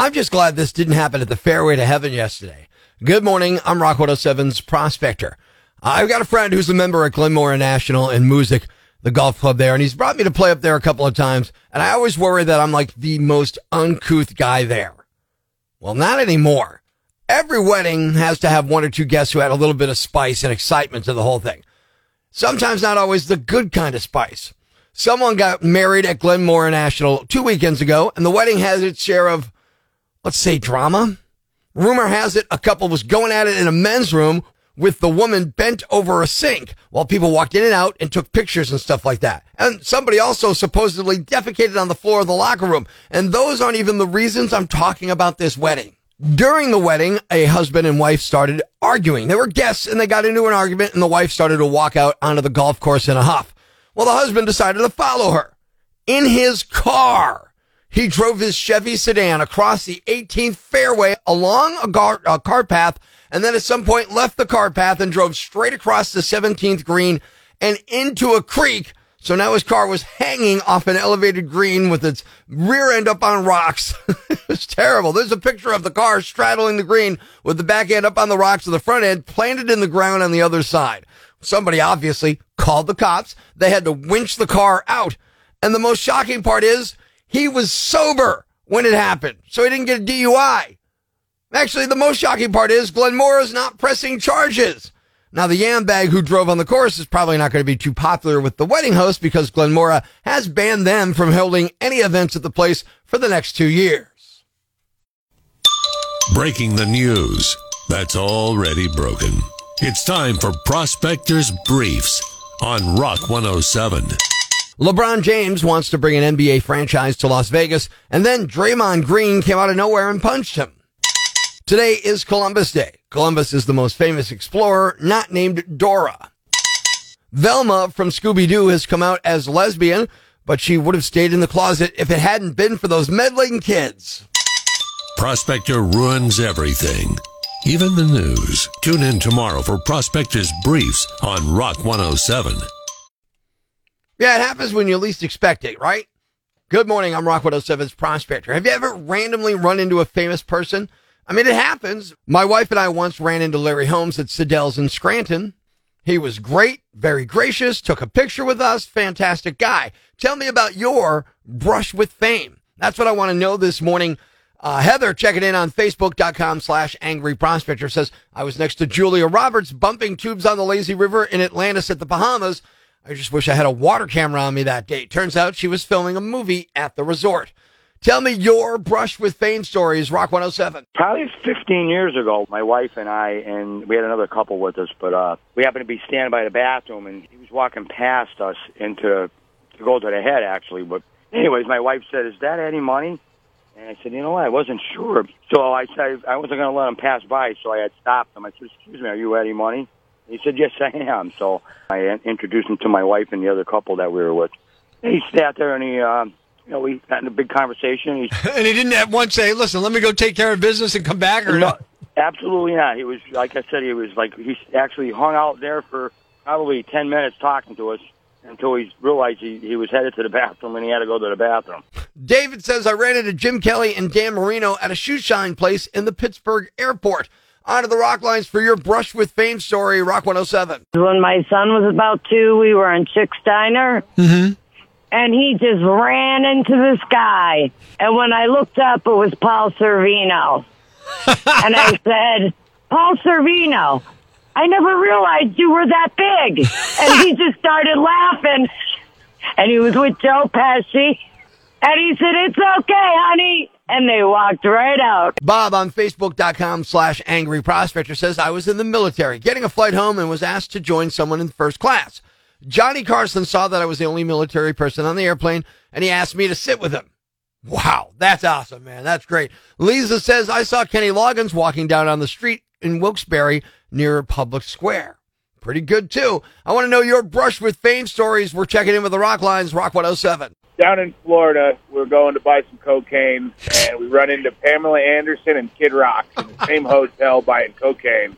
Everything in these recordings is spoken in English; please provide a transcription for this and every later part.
I'm just glad this didn't happen at the Fairway to Heaven yesterday. Good morning. I'm Rock 107's Prospector. I've got a friend who's a member at Glenmaura National in Moosic, the golf club there, and he's brought me to play up there a couple of times. And I always worry that I'm like the most uncouth guy there. Well, not anymore. Every wedding has to have one or two guests who add a little bit of spice and excitement to the whole thing. Sometimes not always the good kind of spice. Someone got married at Glenmaura National two weekends ago, and the wedding has its share of, let's say, drama. Rumor has it a couple was going at it in a men's room with the woman bent over a sink while people walked in and out and took pictures and stuff like that. And somebody also supposedly defecated on the floor of the locker room. And those aren't even the reasons I'm talking about this wedding. During the wedding, a husband and wife started arguing. They were guests and they got into an argument and the wife started to walk out onto the golf course in a huff. Well, the husband decided to follow her in his car. He drove his Chevy sedan across the 18th fairway along a, gar- a car path and then at some point left the car path and drove straight across the 17th green and into a creek. So now his car was hanging off an elevated green with its rear end up on rocks. it was terrible. There's a picture of the car straddling the green with the back end up on the rocks and the front end planted in the ground on the other side. Somebody obviously called the cops. They had to winch the car out. And the most shocking part is he was sober when it happened. So he didn't get a DUI. Actually, the most shocking part is Glenmore is not pressing charges. Now, the yam bag who drove on the course is probably not going to be too popular with the wedding host because Glenmaura has banned them from holding any events at the place for the next two years. Breaking the news that's already broken. It's time for Prospectors Briefs on Rock 107. LeBron James wants to bring an NBA franchise to Las Vegas, and then Draymond Green came out of nowhere and punched him. Today is Columbus Day. Columbus is the most famous explorer, not named Dora. Velma from Scooby Doo has come out as lesbian, but she would have stayed in the closet if it hadn't been for those meddling kids. Prospector ruins everything, even the news. Tune in tomorrow for Prospector's Briefs on Rock 107. Yeah, it happens when you least expect it, right? Good morning, I'm Rock 107's Prospector. Have you ever randomly run into a famous person? I mean, it happens. My wife and I once ran into Larry Holmes at Sidell's in Scranton. He was great, very gracious, took a picture with us, fantastic guy. Tell me about your brush with fame. That's what I want to know this morning. Uh, Heather checking in on Facebook.com slash Angry Prospector says, I was next to Julia Roberts bumping tubes on the lazy river in Atlantis at the Bahamas. I just wish I had a water camera on me that day. Turns out she was filming a movie at the resort. Tell me your brush with fame stories, Rock 107. Probably 15 years ago, my wife and I, and we had another couple with us, but uh, we happened to be standing by the bathroom, and he was walking past us into to go to the head, actually. But anyways, my wife said, "Is that Eddie Money?" And I said, "You know what? I wasn't sure." So I said I wasn't going to let him pass by, so I had stopped him. I said, "Excuse me, are you Eddie Money?" He said, "Yes, I am." So I introduced him to my wife and the other couple that we were with. He sat there and he. Uh, you know, we had a big conversation. He, and he didn't at once say, "Listen, let me go take care of business and come back," or no, absolutely not. He was, like I said, he was like he actually hung out there for probably ten minutes talking to us until he realized he, he was headed to the bathroom and he had to go to the bathroom. David says, I ran into Jim Kelly and Dan Marino at a shoe shine place in the Pittsburgh airport. On to the rock lines for your brush with fame story, Rock 107. When my son was about two, we were in Chick's Diner. Mm-hmm. And he just ran into the sky. And when I looked up, it was Paul Sorvino. and I said, Paul Sorvino, I never realized you were that big. And he just started laughing. And he was with Joe Pesci. And he said, it's okay, honey. And they walked right out. Bob on Facebook.com slash Angry Prospector says, I was in the military, getting a flight home and was asked to join someone in first class. Johnny Carson saw that I was the only military person on the airplane and he asked me to sit with him. Wow, that's awesome, man. That's great. Lisa says, I saw Kenny Loggins walking down on the street in Wilkes-Barre near Public Square. Pretty good, too. I want to know your brush with fame stories. We're checking in with the Rock Lines, Rock 107. Down in Florida, we're going to buy some cocaine, and we run into Pamela Anderson and Kid Rock in the same hotel buying cocaine.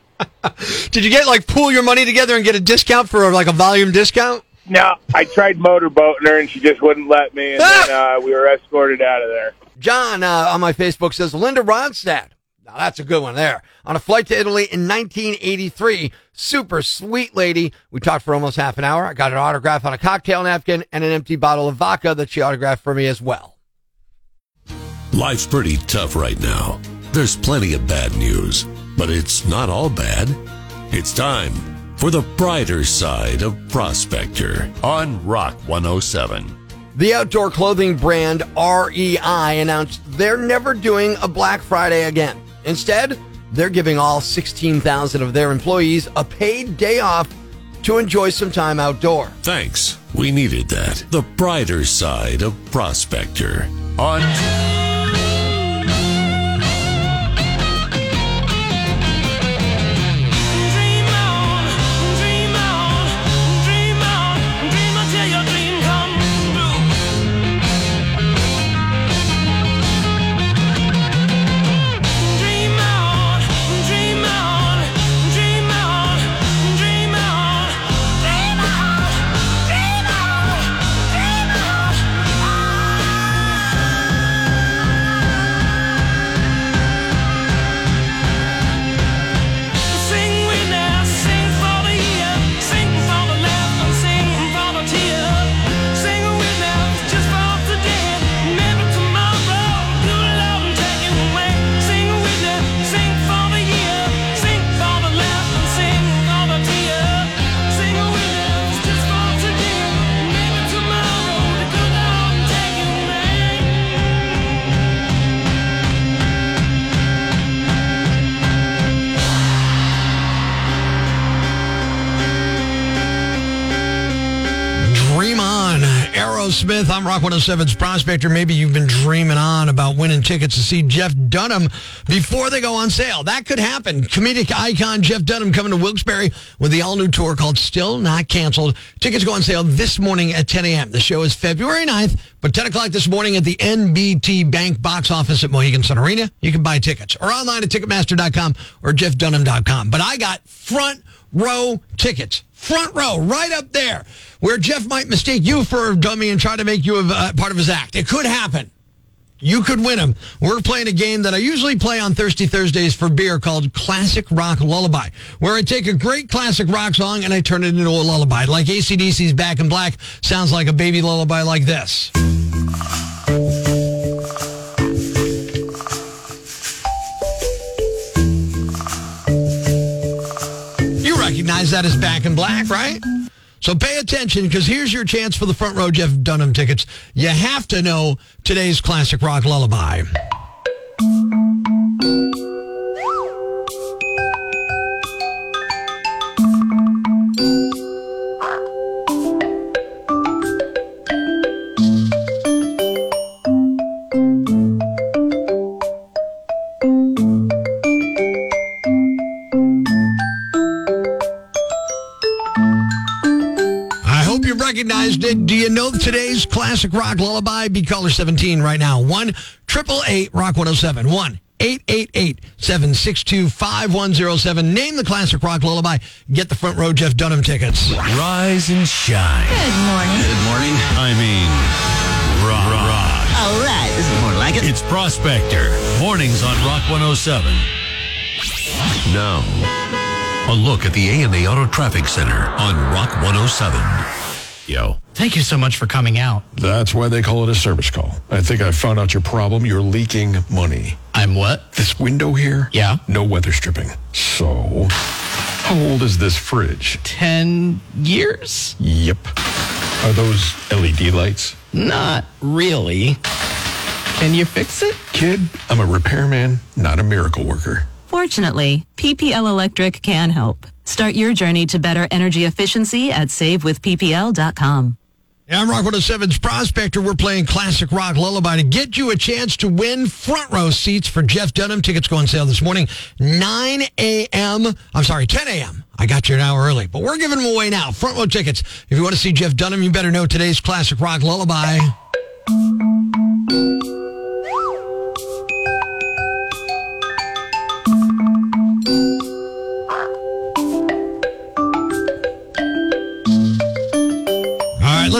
Did you get like pool your money together and get a discount for like a volume discount? No, I tried motorboating her, and she just wouldn't let me, and then uh, we were escorted out of there. John uh, on my Facebook says Linda Ronstadt. Now that's a good one there. On a flight to Italy in 1983, super sweet lady. We talked for almost half an hour. I got an autograph on a cocktail napkin and an empty bottle of vodka that she autographed for me as well. Life's pretty tough right now. There's plenty of bad news, but it's not all bad. It's time for the brighter side of Prospector on Rock 107. The outdoor clothing brand REI announced they're never doing a Black Friday again. Instead, they're giving all 16,000 of their employees a paid day off to enjoy some time outdoor. Thanks. We needed that. The brighter side of Prospector on Aerosmith. I'm Rock 107's prospector. Maybe you've been dreaming on about winning tickets to see Jeff Dunham before they go on sale. That could happen. Comedic icon Jeff Dunham coming to Wilkes-Barre with the all-new tour called Still Not Canceled. Tickets go on sale this morning at 10 a.m. The show is February 9th, but 10 o'clock this morning at the NBT Bank box office at Mohegan Sun Arena. You can buy tickets or online at Ticketmaster.com or JeffDunham.com. But I got front row tickets. Front row, right up there, where Jeff might mistake you for a dummy and try to make you a uh, part of his act. It could happen. You could win them. We're playing a game that I usually play on Thirsty Thursdays for beer called Classic Rock Lullaby, where I take a great classic rock song and I turn it into a lullaby. Like ACDC's Back in Black sounds like a baby lullaby like this. That as Back in Black, right? So pay attention because here's your chance for the front row Jeff Dunham tickets. You have to know today's classic rock lullaby. Do you know today's classic rock lullaby? Be caller 17 right now. 1 888 Rock 107. 1 888 762 5107. Name the classic rock lullaby. Get the front row Jeff Dunham tickets. Rise and Shine. Good morning. Good morning. I mean, rock. rock. All right, this is more like it. It's Prospector. Mornings on Rock 107. Now, a look at the A&A Auto Traffic Center on Rock 107. Yo. Thank you so much for coming out. That's why they call it a service call. I think I found out your problem. You're leaking money. I'm what? This window here? Yeah. No weather stripping. So, how old is this fridge? 10 years? Yep. Are those LED lights? Not really. Can you fix it? Kid, I'm a repairman, not a miracle worker. Fortunately, PPL Electric can help. Start your journey to better energy efficiency at savewithppl.com. I'm Rock 107's Prospector. We're playing Classic Rock Lullaby to get you a chance to win front row seats for Jeff Dunham. Tickets go on sale this morning, 9 a.m. I'm sorry, 10 a.m. I got you an hour early, but we're giving them away now. Front row tickets. If you want to see Jeff Dunham, you better know today's Classic Rock Lullaby.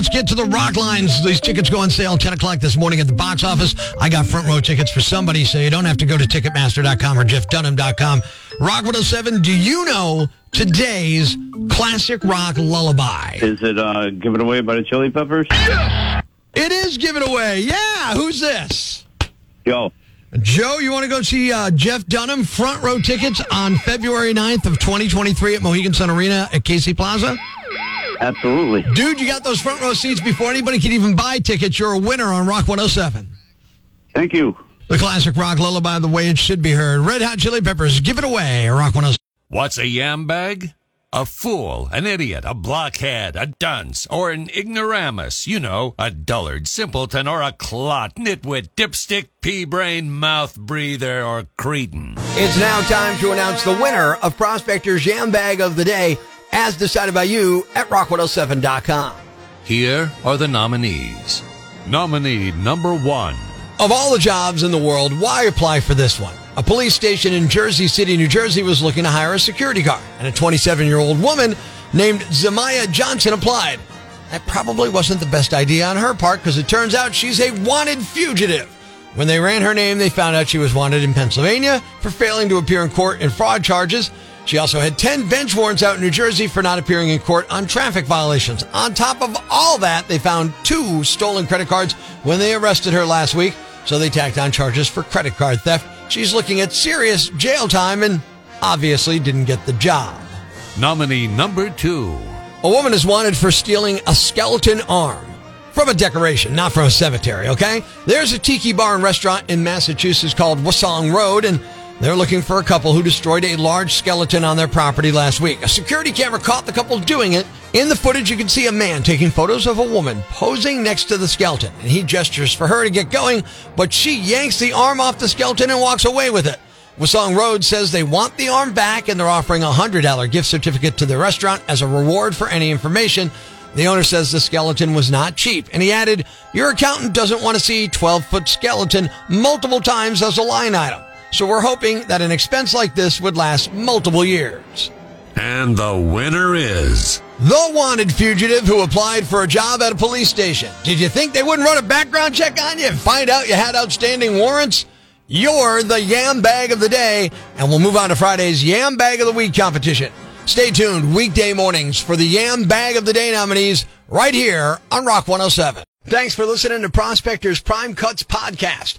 Let's get to the rock lines. These tickets go on sale 10 o'clock this morning at the box office. I got front row tickets for somebody, so you don't have to go to Ticketmaster.com or JeffDunham.com. Rock 107, do you know today's classic rock lullaby? Is it uh, given away by the Chili Peppers? It is given away. Yeah, who's this? Yo. Joe, you want to go see uh, Jeff Dunham front row tickets on February 9th of 2023 at Mohegan Sun Arena at Casey Plaza? Absolutely. Dude, you got those front row seats before anybody can even buy tickets. You're a winner on Rock 107. Thank you. The classic rock lullaby, the way it should be heard. Red Hot Chili Peppers, give it away. Rock 107. What's a yam bag? A fool, an idiot, a blockhead, a dunce, or an ignoramus. You know, a dullard, simpleton, or a clot, nitwit, dipstick, pea brain, mouth breather, or cretin. It's now time to announce the winner of Prospector's Yam Bag of the Day, as decided by you at rock107.com. Here are the nominees. Nominee number one. Of all the jobs in the world, why apply for this one? A police station in Jersey City, New Jersey was looking to hire a security guard, and a 27 year old woman named Zamaya Johnson applied. That probably wasn't the best idea on her part because it turns out she's a wanted fugitive. When they ran her name, they found out she was wanted in Pennsylvania for failing to appear in court in fraud charges. She also had 10 bench warrants out in New Jersey for not appearing in court on traffic violations. On top of all that, they found two stolen credit cards when they arrested her last week, so they tacked on charges for credit card theft. She's looking at serious jail time and obviously didn't get the job. Nominee number two. A woman is wanted for stealing a skeleton arm from a decoration, not from a cemetery, okay? There's a tiki bar and restaurant in Massachusetts called Wasong Road, and they're looking for a couple who destroyed a large skeleton on their property last week. A security camera caught the couple doing it. In the footage, you can see a man taking photos of a woman posing next to the skeleton, and he gestures for her to get going, but she yanks the arm off the skeleton and walks away with it. Wasong Road says they want the arm back and they're offering a $100 gift certificate to the restaurant as a reward for any information. The owner says the skeleton was not cheap, and he added, Your accountant doesn't want to see 12 foot skeleton multiple times as a line item. So we're hoping that an expense like this would last multiple years. And the winner is. The wanted fugitive who applied for a job at a police station. Did you think they wouldn't run a background check on you and find out you had outstanding warrants? You're the Yam Bag of the Day, and we'll move on to Friday's Yam Bag of the Week competition. Stay tuned weekday mornings for the Yam Bag of the Day nominees right here on Rock 107. Thanks for listening to Prospectors Prime Cuts podcast.